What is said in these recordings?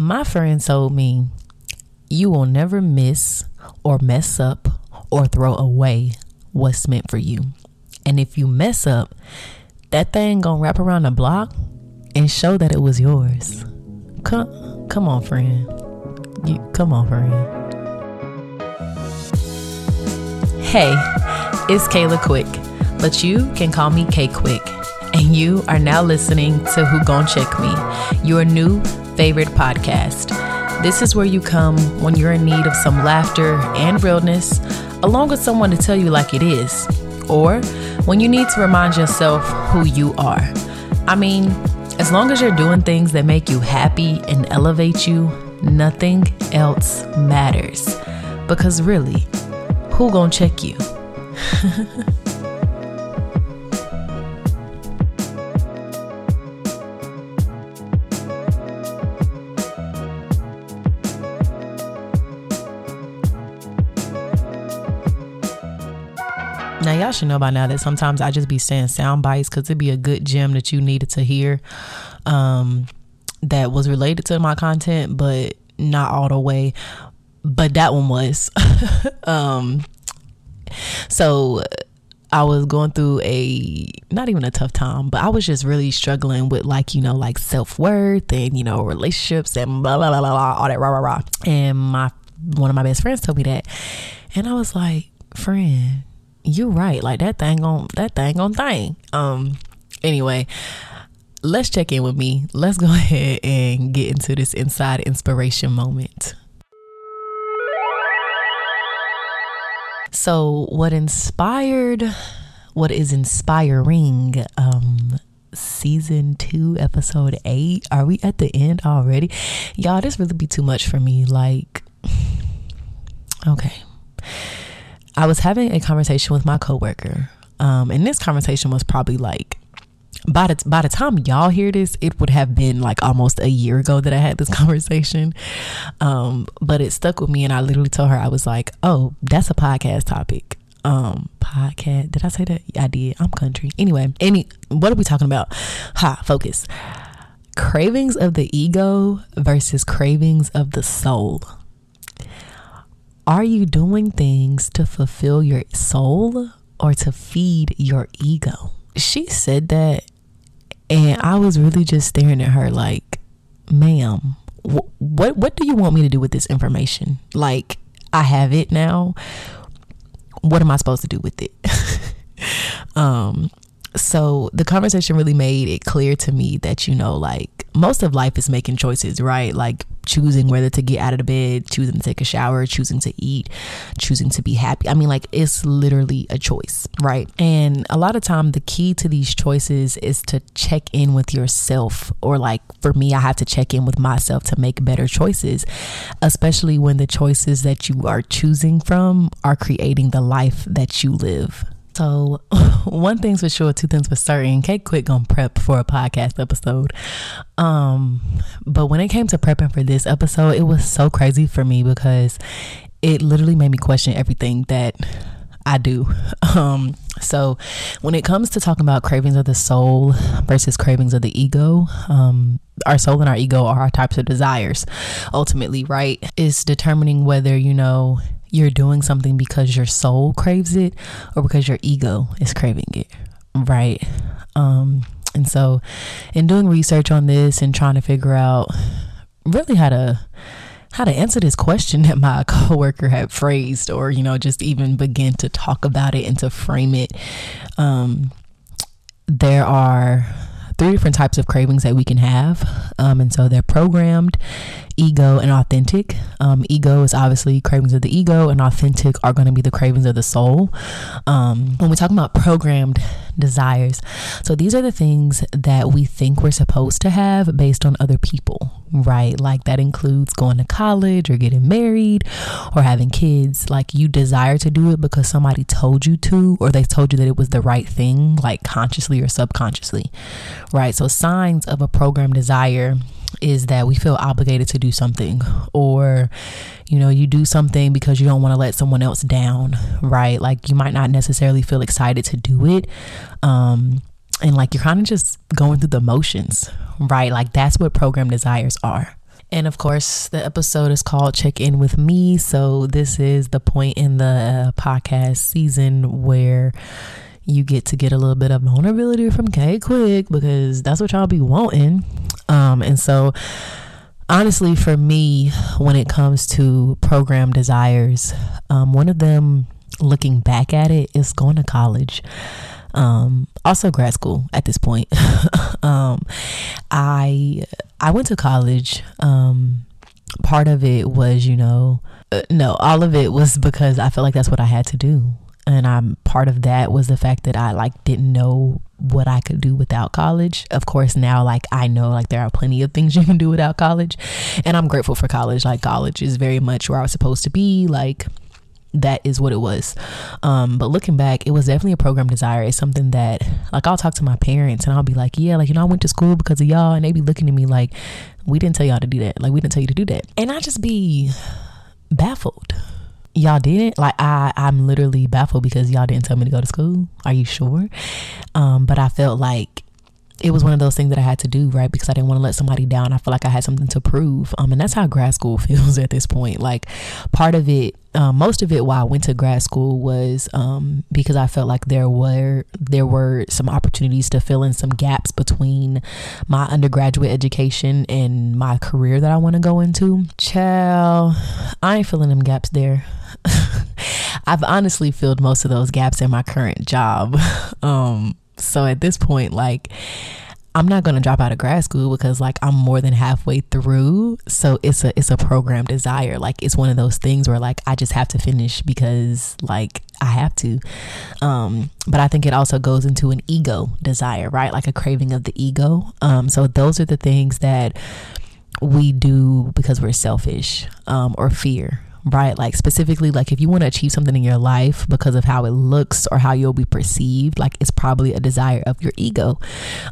My friend told me you will never miss or mess up or throw away what's meant for you. And if you mess up, that thing gonna wrap around the block and show that it was yours. Come, come on, friend. You, come on, friend. Hey, it's Kayla Quick, but you can call me K Quick. You are now listening to Who Gon Check Me, your new favorite podcast. This is where you come when you're in need of some laughter and realness, along with someone to tell you like it is, or when you need to remind yourself who you are. I mean, as long as you're doing things that make you happy and elevate you, nothing else matters. Because really, who gonna check you? y'all should know by now that sometimes I just be saying sound bites because it'd be a good gem that you needed to hear um, that was related to my content, but not all the way. But that one was. um, so I was going through a not even a tough time, but I was just really struggling with like, you know, like self worth and, you know, relationships and blah blah blah blah blah all that rah rah rah. And my one of my best friends told me that. And I was like, friend, you're right. Like that thing on that thing on thing. Um anyway, let's check in with me. Let's go ahead and get into this inside inspiration moment. So, what inspired, what is inspiring, um, season two, episode eight? Are we at the end already? Y'all, this really be too much for me. Like, okay. I was having a conversation with my coworker, um, and this conversation was probably like by the by the time y'all hear this, it would have been like almost a year ago that I had this conversation. Um, but it stuck with me, and I literally told her I was like, "Oh, that's a podcast topic." Um, podcast. Did I say that? I did. I'm country. Anyway, any what are we talking about? Ha, focus. Cravings of the ego versus cravings of the soul. Are you doing things to fulfill your soul or to feed your ego? She said that, and I was really just staring at her like, ma'am, wh- what what do you want me to do with this information? Like, I have it now. What am I supposed to do with it? um, so the conversation really made it clear to me that you know like most of life is making choices right? Like choosing whether to get out of the bed choosing to take a shower choosing to eat choosing to be happy. I mean like it's literally a choice right? And a lot of time the key to these choices is to check in with yourself or like for me i have to check in with myself to make better choices especially when the choices that you are choosing from are creating the life that you live so, one thing's for sure, two things for certain. K Quick gonna prep for a podcast episode. Um, but when it came to prepping for this episode, it was so crazy for me because it literally made me question everything that I do. Um, so when it comes to talking about cravings of the soul versus cravings of the ego, um, our soul and our ego are our types of desires. Ultimately, right? Is determining whether you know you're doing something because your soul craves it or because your ego is craving it, right? Um, and so, in doing research on this and trying to figure out really how to how to answer this question that my coworker had phrased, or you know, just even begin to talk about it and to frame it, um, there are three different types of cravings that we can have. Um, and so they're programmed, ego, and authentic. Um, ego is obviously cravings of the ego, and authentic are going to be the cravings of the soul. Um, when we talk about programmed desires, so these are the things that we think we're supposed to have based on other people, right? Like that includes going to college or getting married or having kids. Like you desire to do it because somebody told you to, or they told you that it was the right thing, like consciously or subconsciously, right? So, signs of a programmed desire is that we feel obligated to do something, or you know, you do something because you don't want to let someone else down, right? Like, you might not necessarily feel excited to do it. Um, and like you're kind of just going through the motions, right? Like, that's what program desires are. And of course, the episode is called Check In with Me. So, this is the point in the uh, podcast season where you get to get a little bit of vulnerability from K Quick because that's what y'all be wanting. Um, and so, honestly, for me, when it comes to program desires, um, one of them, looking back at it, is going to college um, also grad school at this point. um, I I went to college. Um, part of it was, you know, uh, no, all of it was because I felt like that's what I had to do. And I'm part of that was the fact that I like didn't know what I could do without college. Of course, now like I know like there are plenty of things you can do without college, and I'm grateful for college. Like college is very much where I was supposed to be. Like that is what it was. Um, but looking back, it was definitely a program desire. It's something that, like, I'll talk to my parents and I'll be like, yeah, like, you know, I went to school because of y'all. And they be looking at me like, we didn't tell y'all to do that. Like, we didn't tell you to do that. And I just be baffled. Y'all didn't like I I'm literally baffled because y'all didn't tell me to go to school. Are you sure? Um, but I felt like it was one of those things that I had to do, right? Because I didn't want to let somebody down. I feel like I had something to prove. Um, and that's how grad school feels at this point. Like part of it, um, most of it why I went to grad school was um, because I felt like there were there were some opportunities to fill in some gaps between my undergraduate education and my career that I want to go into. Child, I ain't filling them gaps there. I've honestly filled most of those gaps in my current job. um, so at this point, like, I'm not going to drop out of grad school because like I'm more than halfway through. So it's a it's a program desire. Like it's one of those things where like I just have to finish because like I have to. Um but I think it also goes into an ego desire, right? Like a craving of the ego. Um so those are the things that we do because we're selfish um or fear right? Like specifically, like if you want to achieve something in your life because of how it looks or how you'll be perceived, like it's probably a desire of your ego.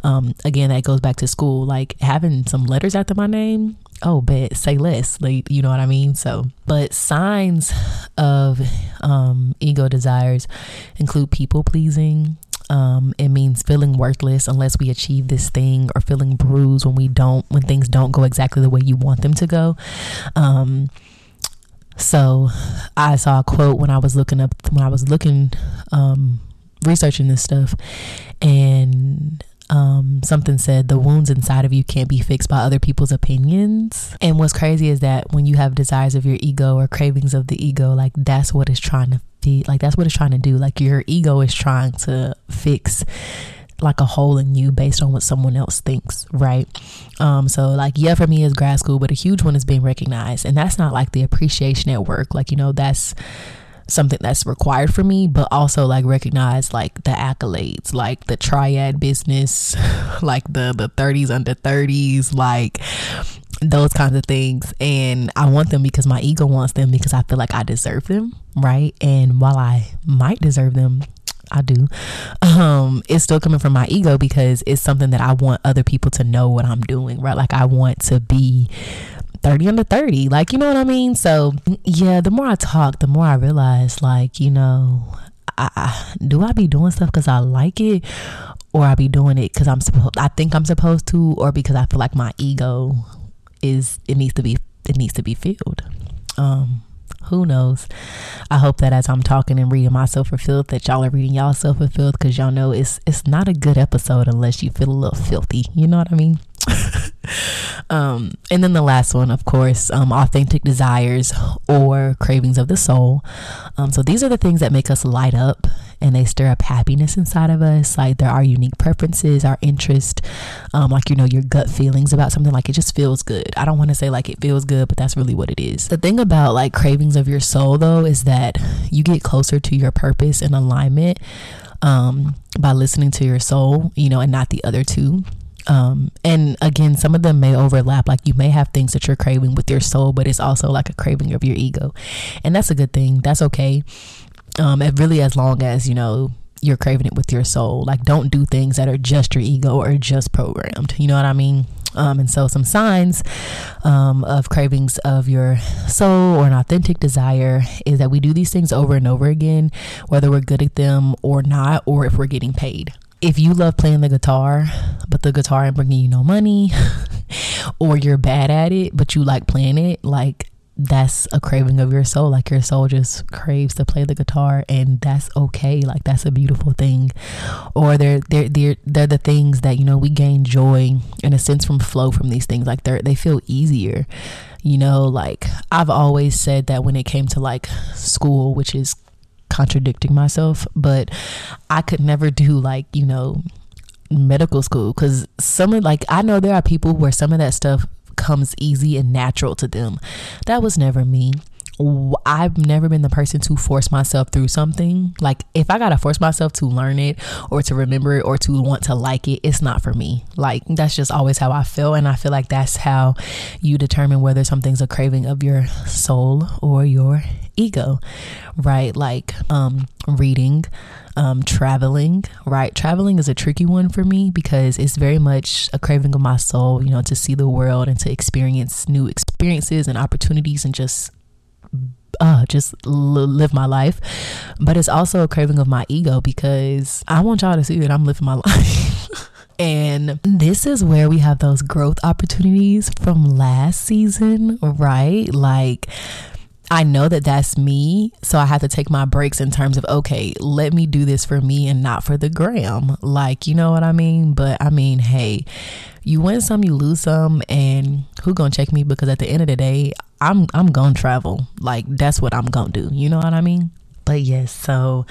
Um, again, that goes back to school, like having some letters after my name. Oh, bet say less, like you know what I mean. So, but signs of um, ego desires include people pleasing, um, it means feeling worthless unless we achieve this thing or feeling bruised when we don't when things don't go exactly the way you want them to go um, so I saw a quote when I was looking up when I was looking um, researching this stuff, and um, something said the wounds inside of you can't be fixed by other people's opinions. And what's crazy is that when you have desires of your ego or cravings of the ego, like that's what it's trying to feed. Like that's what it's trying to do. Like your ego is trying to fix like a hole in you based on what someone else thinks, right? Um, so like yeah, for me is grad school, but a huge one is being recognized, and that's not like the appreciation at work. Like you know, that's something that's required for me, but also like recognize like the accolades, like the triad business, like the the 30s under 30s, like those kinds of things. And I want them because my ego wants them because I feel like I deserve them, right? And while I might deserve them, I do. Um, it's still coming from my ego because it's something that I want other people to know what I'm doing, right? Like I want to be 30 under 30. Like, you know what I mean? So, yeah, the more I talk, the more I realize, like, you know, I, do I be doing stuff because I like it or I be doing it because I'm supposed, I think I'm supposed to, or because I feel like my ego is, it needs to be, it needs to be filled. Um, who knows? I hope that as I'm talking and reading myself fulfilled, that y'all are reading y'all self fulfilled because y'all know it's it's not a good episode unless you feel a little filthy. You know what I mean? um, and then the last one, of course, um, authentic desires or cravings of the soul. Um, so these are the things that make us light up and they stir up happiness inside of us. Like there are unique preferences, our interest, um, like you know, your gut feelings about something. Like it just feels good. I don't want to say like it feels good, but that's really what it is. The thing about like cravings of your soul, though, is that you get closer to your purpose and alignment um, by listening to your soul, you know, and not the other two. Um, and again, some of them may overlap. Like you may have things that you're craving with your soul, but it's also like a craving of your ego. And that's a good thing. That's okay. Um, and really, as long as, you know, you're craving it with your soul. Like, don't do things that are just your ego or just programmed. You know what I mean? Um, and so, some signs um, of cravings of your soul or an authentic desire is that we do these things over and over again, whether we're good at them or not, or if we're getting paid if you love playing the guitar, but the guitar ain't bringing you no money, or you're bad at it, but you like playing it, like that's a craving of your soul. Like your soul just craves to play the guitar, and that's okay. Like that's a beautiful thing. Or they're they're they're they're the things that you know we gain joy in a sense from flow from these things. Like they're they feel easier. You know, like I've always said that when it came to like school, which is contradicting myself, but I could never do like you know medical school because some of like I know there are people where some of that stuff comes easy and natural to them. That was never me. I've never been the person to force myself through something. Like if I gotta force myself to learn it or to remember it or to want to like it, it's not for me. Like that's just always how I feel, and I feel like that's how you determine whether something's a craving of your soul or your ego, right? Like um, reading, um, traveling, right? Traveling is a tricky one for me because it's very much a craving of my soul, you know, to see the world and to experience new experiences and opportunities and just uh, just l- live my life. But it's also a craving of my ego because I want y'all to see that I'm living my life. and this is where we have those growth opportunities from last season, right? Like, I know that that's me. So I have to take my breaks in terms of, okay, let me do this for me and not for the gram. Like, you know what I mean? But I mean, hey, you win some, you lose some, and who gonna check me? Because at the end of the day, I'm I'm gonna travel. Like that's what I'm gonna do. You know what I mean? But yes, so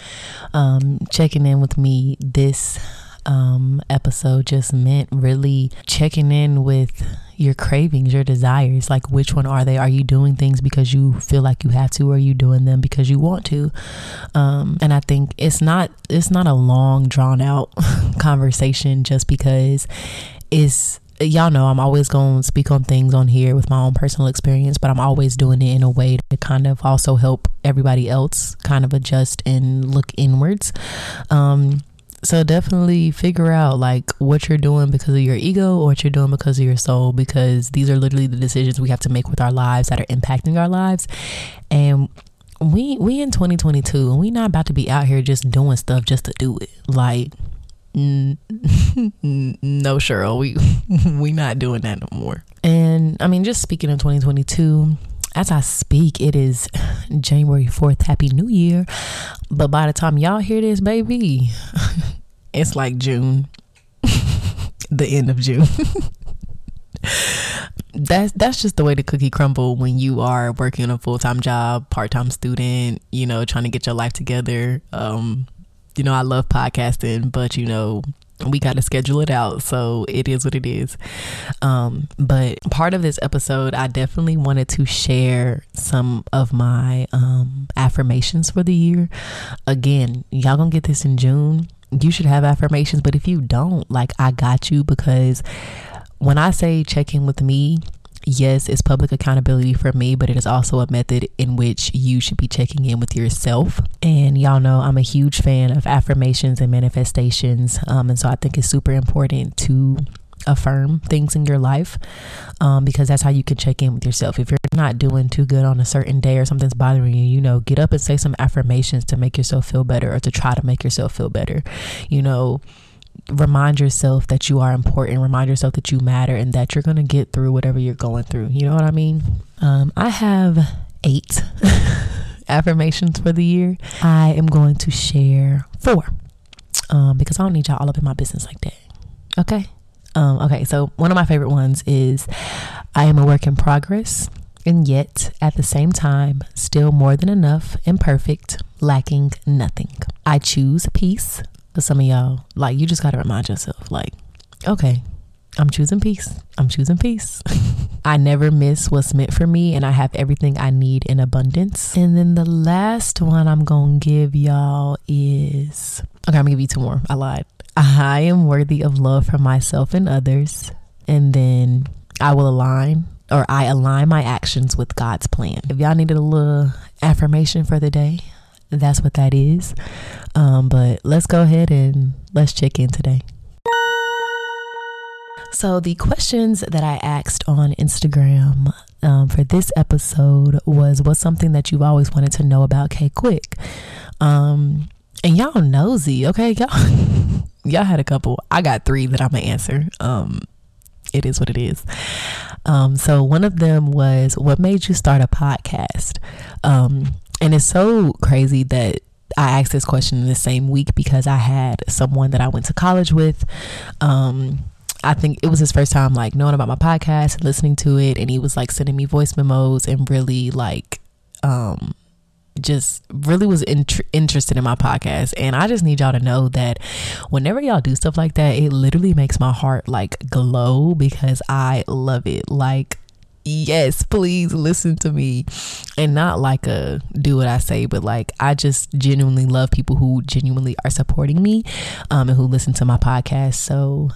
um checking in with me this um episode just meant really checking in with your cravings, your desires. Like, which one are they? Are you doing things because you feel like you have to, or are you doing them because you want to? Um, and I think it's not it's not a long drawn out conversation just because it's y'all know I'm always going to speak on things on here with my own personal experience, but I'm always doing it in a way to kind of also help everybody else kind of adjust and look inwards. Um, so definitely figure out like what you're doing because of your ego or what you're doing because of your soul because these are literally the decisions we have to make with our lives that are impacting our lives. And we we in 2022 and we not about to be out here just doing stuff just to do it. Like no cheryl we we not doing that no more. And i mean just speaking of 2022 as I speak, it is January 4th. Happy New Year. But by the time y'all hear this, baby, it's like June, the end of June. that's that's just the way the cookie crumble when you are working a full-time job, part-time student, you know, trying to get your life together. Um, you know, I love podcasting, but you know, we got to schedule it out so it is what it is. Um, but part of this episode i definitely wanted to share some of my um, affirmations for the year. Again y'all gonna get this in june. You should have affirmations but if you don't like i got you because when i say check in with me yes, it's public accountability for me, but it is also a method in which you should be checking in with yourself. And y'all know I'm a huge fan of affirmations and manifestations. Um, and so I think it's super important to affirm things in your life um, because that's how you can check in with yourself. If you're not doing too good on a certain day or something's bothering you, you know, get up and say some affirmations to make yourself feel better or to try to make yourself feel better. You know, remind yourself that you are important remind yourself that you matter and that you're going to get through whatever you're going through. You know what i mean? Um, i have eight affirmations for the year. I am going to share four um, because i don't need y'all all up in my business like that. Okay? Um, okay so one of my favorite ones is i am a work in progress and yet at the same time still more than enough imperfect lacking nothing. I choose peace but some of y'all, like, you just got to remind yourself, like, okay, I'm choosing peace. I'm choosing peace. I never miss what's meant for me, and I have everything I need in abundance. And then the last one I'm going to give y'all is okay, I'm going to give you two more. I lied. I am worthy of love from myself and others. And then I will align or I align my actions with God's plan. If y'all needed a little affirmation for the day, that's what that is. Um, but let's go ahead and let's check in today. So, the questions that I asked on Instagram um, for this episode was What's something that you've always wanted to know about K Quick? Um, and y'all nosy, okay? Y'all, y'all had a couple. I got three that I'm gonna answer. Um, it is what it is. Um, so one of them was what made you start a podcast? Um, and it's so crazy that I asked this question in the same week because I had someone that I went to college with. Um, I think it was his first time like knowing about my podcast and listening to it, and he was like sending me voice memos and really like um just really was int- interested in my podcast and i just need y'all to know that whenever y'all do stuff like that it literally makes my heart like glow because i love it like yes please listen to me. And not like a do what i say but like i just genuinely love people who genuinely are supporting me um and who listen to my podcast. So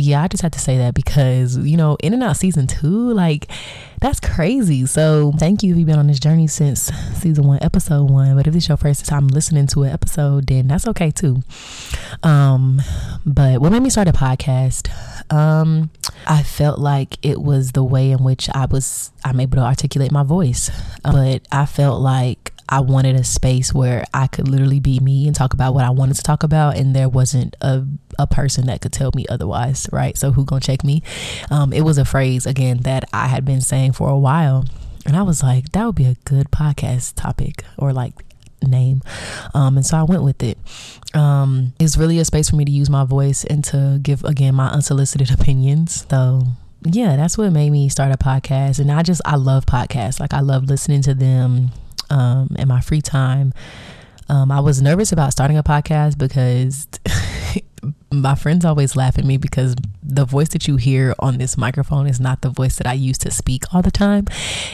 yeah, I just had to say that because, you know, In and Out season two, like, that's crazy. So, thank you if you've been on this journey since season one, episode one. But if this is your first time listening to an episode, then that's okay too. Um, but what made me start a podcast? Um, I felt like it was the way in which I was, I'm able to articulate my voice. But I felt like I wanted a space where I could literally be me and talk about what I wanted to talk about, and there wasn't a, a person that could tell me otherwise, right? So who gonna check me? Um, it was a phrase again that I had been saying for a while, and I was like, that would be a good podcast topic or like name. Um, and so I went with it. Um, it's really a space for me to use my voice and to give again my unsolicited opinions. So yeah, that's what made me start a podcast. And I just I love podcasts. Like I love listening to them um, in my free time. Um, I was nervous about starting a podcast because my friends always laugh at me because the voice that you hear on this microphone is not the voice that I use to speak all the time.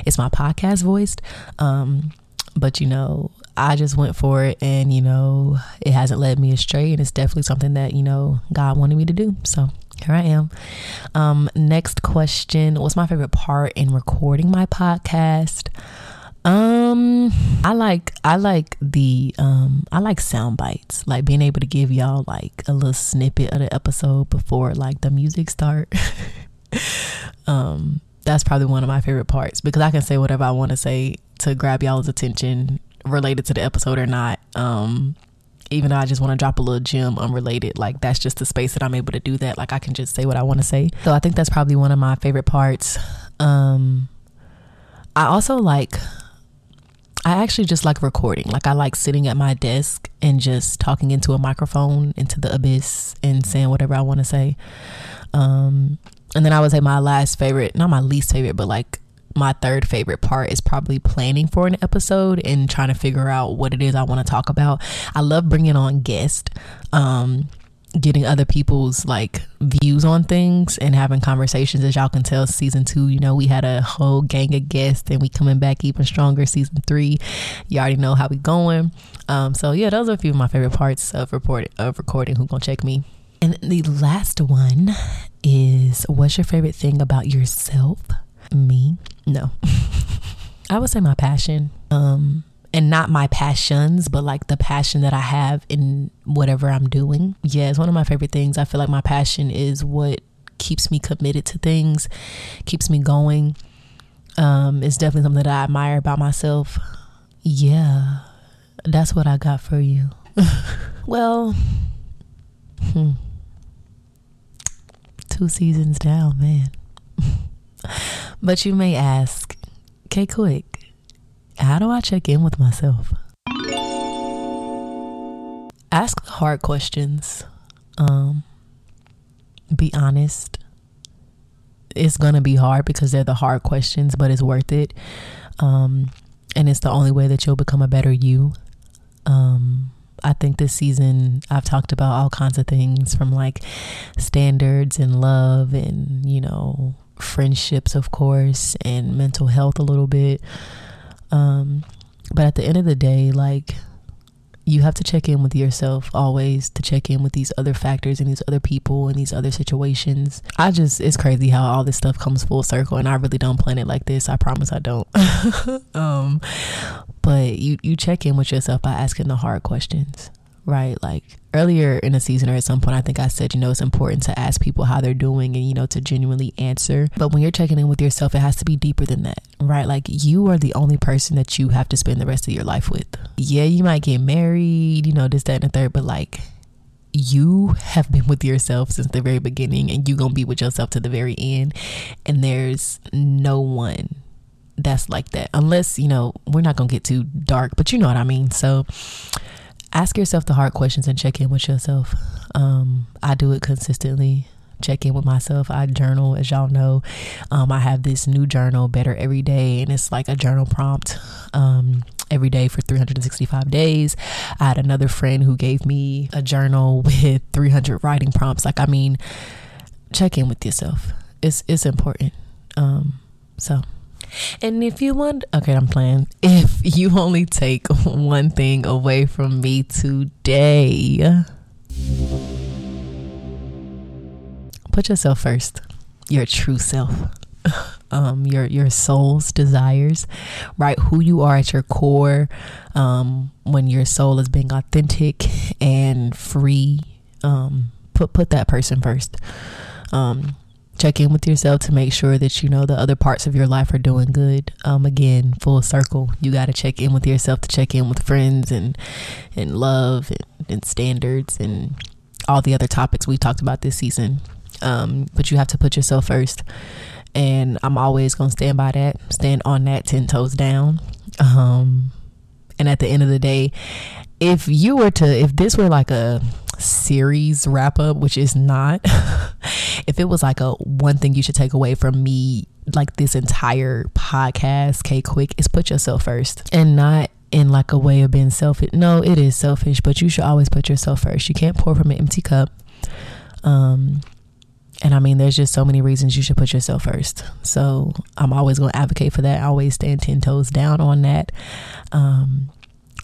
It's my podcast voice. Um, but you know, I just went for it and you know, it hasn't led me astray and it's definitely something that, you know, God wanted me to do. So here I am. Um, next question What's my favorite part in recording my podcast? Um, I like I like the um I like sound bites, like being able to give y'all like a little snippet of the episode before like the music start. um, that's probably one of my favorite parts because I can say whatever I want to say to grab y'all's attention related to the episode or not. Um, even though I just want to drop a little gem unrelated, like that's just the space that I'm able to do that. Like I can just say what I want to say. So I think that's probably one of my favorite parts. Um, I also like I actually just like recording. Like I like sitting at my desk and just talking into a microphone into the abyss and saying whatever I want to say. Um, and then I would say my last favorite, not my least favorite, but like my third favorite part is probably planning for an episode and trying to figure out what it is I want to talk about. I love bringing on guests. Um, getting other people's like views on things and having conversations. As y'all can tell season two you know we had a whole gang of guests and we coming back even stronger. Season three you already know how we going. Um so yeah those are a few of my favorite parts of reporting of recording. Who gonna check me? And the last one is what's your favorite thing about yourself? Me? No. I would say my passion. Um and not my passions, but like the passion that I have in whatever I'm doing. Yeah, it's one of my favorite things. I feel like my passion is what keeps me committed to things, keeps me going. Um, it's definitely something that I admire about myself. Yeah, that's what I got for you. well, hmm. two seasons down, man. but you may ask, K Quick, how do I check in with myself? Ask the hard questions. Um, be honest. It's gonna be hard because they're the hard questions, but it's worth it. Um, and it's the only way that you'll become a better you. Um, I think this season I've talked about all kinds of things from like standards and love and, you know, friendships, of course, and mental health a little bit. Um, but at the end of the day, like you have to check in with yourself always to check in with these other factors and these other people and these other situations. I just it's crazy how all this stuff comes full circle and I really don't plan it like this. I promise I don't. um but you you check in with yourself by asking the hard questions right? Like earlier in the season or at some point, I think I said, you know, it's important to ask people how they're doing and, you know, to genuinely answer. But when you're checking in with yourself, it has to be deeper than that, right? Like you are the only person that you have to spend the rest of your life with. Yeah, you might get married, you know, this, that, and the third, but like, you have been with yourself since the very beginning and you're to be with yourself to the very end. And there's no one that's like that unless, you know, we're not to get too dark, but you know what I mean. So ask yourself the hard questions and check in with yourself. Um, I do it consistently check in with myself. I journal, as y'all know. Um, I have this new journal, Better Every Day, and it's like a journal prompt um, every day for 365 days. I had another friend who gave me a journal with 300 writing prompts. Like, I mean, check in with yourself. It's it's important. Um, so. And if you want, okay, I'm playing. If you only take one thing away from me today, put yourself first, your true self. Um, your your soul's desires, right? Who you are at your core, um, when your soul is being authentic and free. Um, put put that person first. Um, check in with yourself to make sure that you know the other parts of your life are doing good. Um, again, full circle. You got to check in with yourself to check in with friends and and love and, and standards and all the other topics we talked about this season. Um, but you have to put yourself first. And I'm always to stand by that, stand on that 10 toes down. Um, and at the end of the day, if you were to, if this were like a series wrap up, which is not, if it was like a one thing you should take away from me, like this entire podcast, K Quick, is put yourself first and not in like a way of being selfish. No, it is selfish, but you should always put yourself first. You can't pour from an empty cup. Um, and I mean, there's just so many reasons you should put yourself first. So I'm always going to advocate for that. I always stand 10 toes down on that. Um,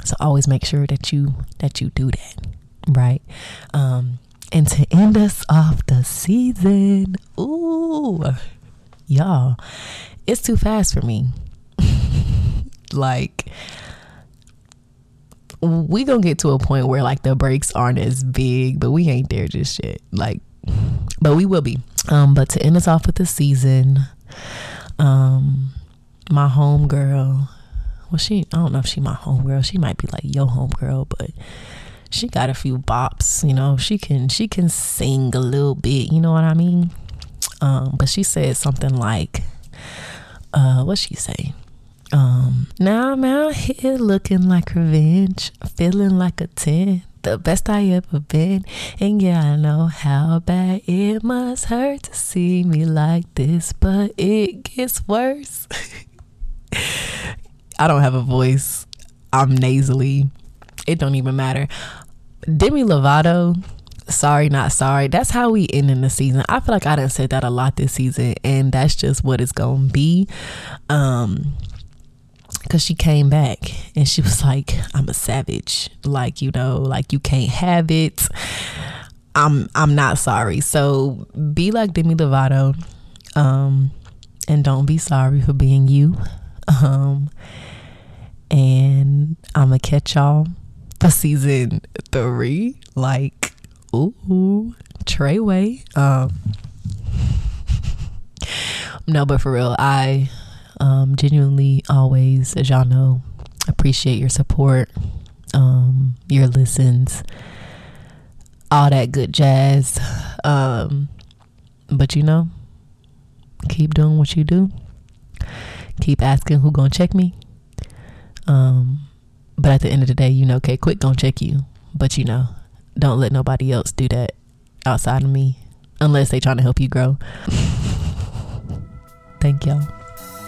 so always make sure that you, that you do that. Right. Um, and to end us off the season, ooh, y'all, it's too fast for me. like, we gonna get to a point where like the breaks aren't as big, but we ain't there just yet. Like but we will be. Um, but to end us off with the season, um, my home girl. Well, she I don't know if she my home girl. She might be like your home girl, but she got a few bops. You know, she can she can sing a little bit. You know what I mean? Um, but she said something like, uh, what she say? Um, now I'm out here looking like revenge, feeling like a 10 the best I ever been. And yeah, I know how bad it must hurt to see me like this, but it gets worse. I don't have a voice. I'm nasally. It don't even matter. Demi Lovato, sorry, not sorry. That's how we end in the season. I feel like I didn't say that a lot this season, and that's just what it's gonna be. Um, because she came back and she was like i'm a savage like you know like you can't have it i'm i'm not sorry so be like demi lovato um and don't be sorry for being you um and i'm gonna catch y'all for season three like ooh Treyway um no but for real i um, genuinely always, as y'all know, appreciate your support, um, your listens, all that good jazz. Um, but you know, keep doing what you do. Keep asking who gonna check me. Um, but at the end of the day, you know, K Quick gonna check you. But you know, don't let nobody else do that outside of me, unless they trying to help you grow. Thank y'all.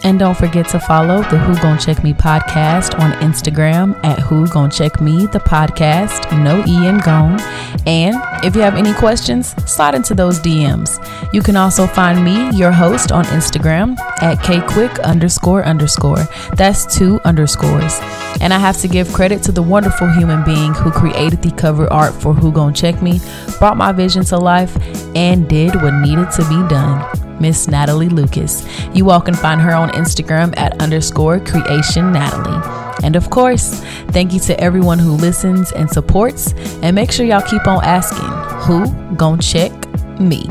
And don't forget to follow the Who Gon Check Me podcast on Instagram at Who Gon Check Me the podcast, no E and gone. And if you have any questions, slide into those DMs. You can also find me, your host, on Instagram at kquick underscore underscore. That's two underscores. And I have to give credit to the wonderful human being who created the cover art for Who Gon Check Me, brought my vision to life, and did what needed to be done. Miss Natalie Lucas. You all can find her on Instagram at underscore creation Natalie. And of course, thank you to everyone who listens and supports. And make sure y'all keep on asking who gon' check me?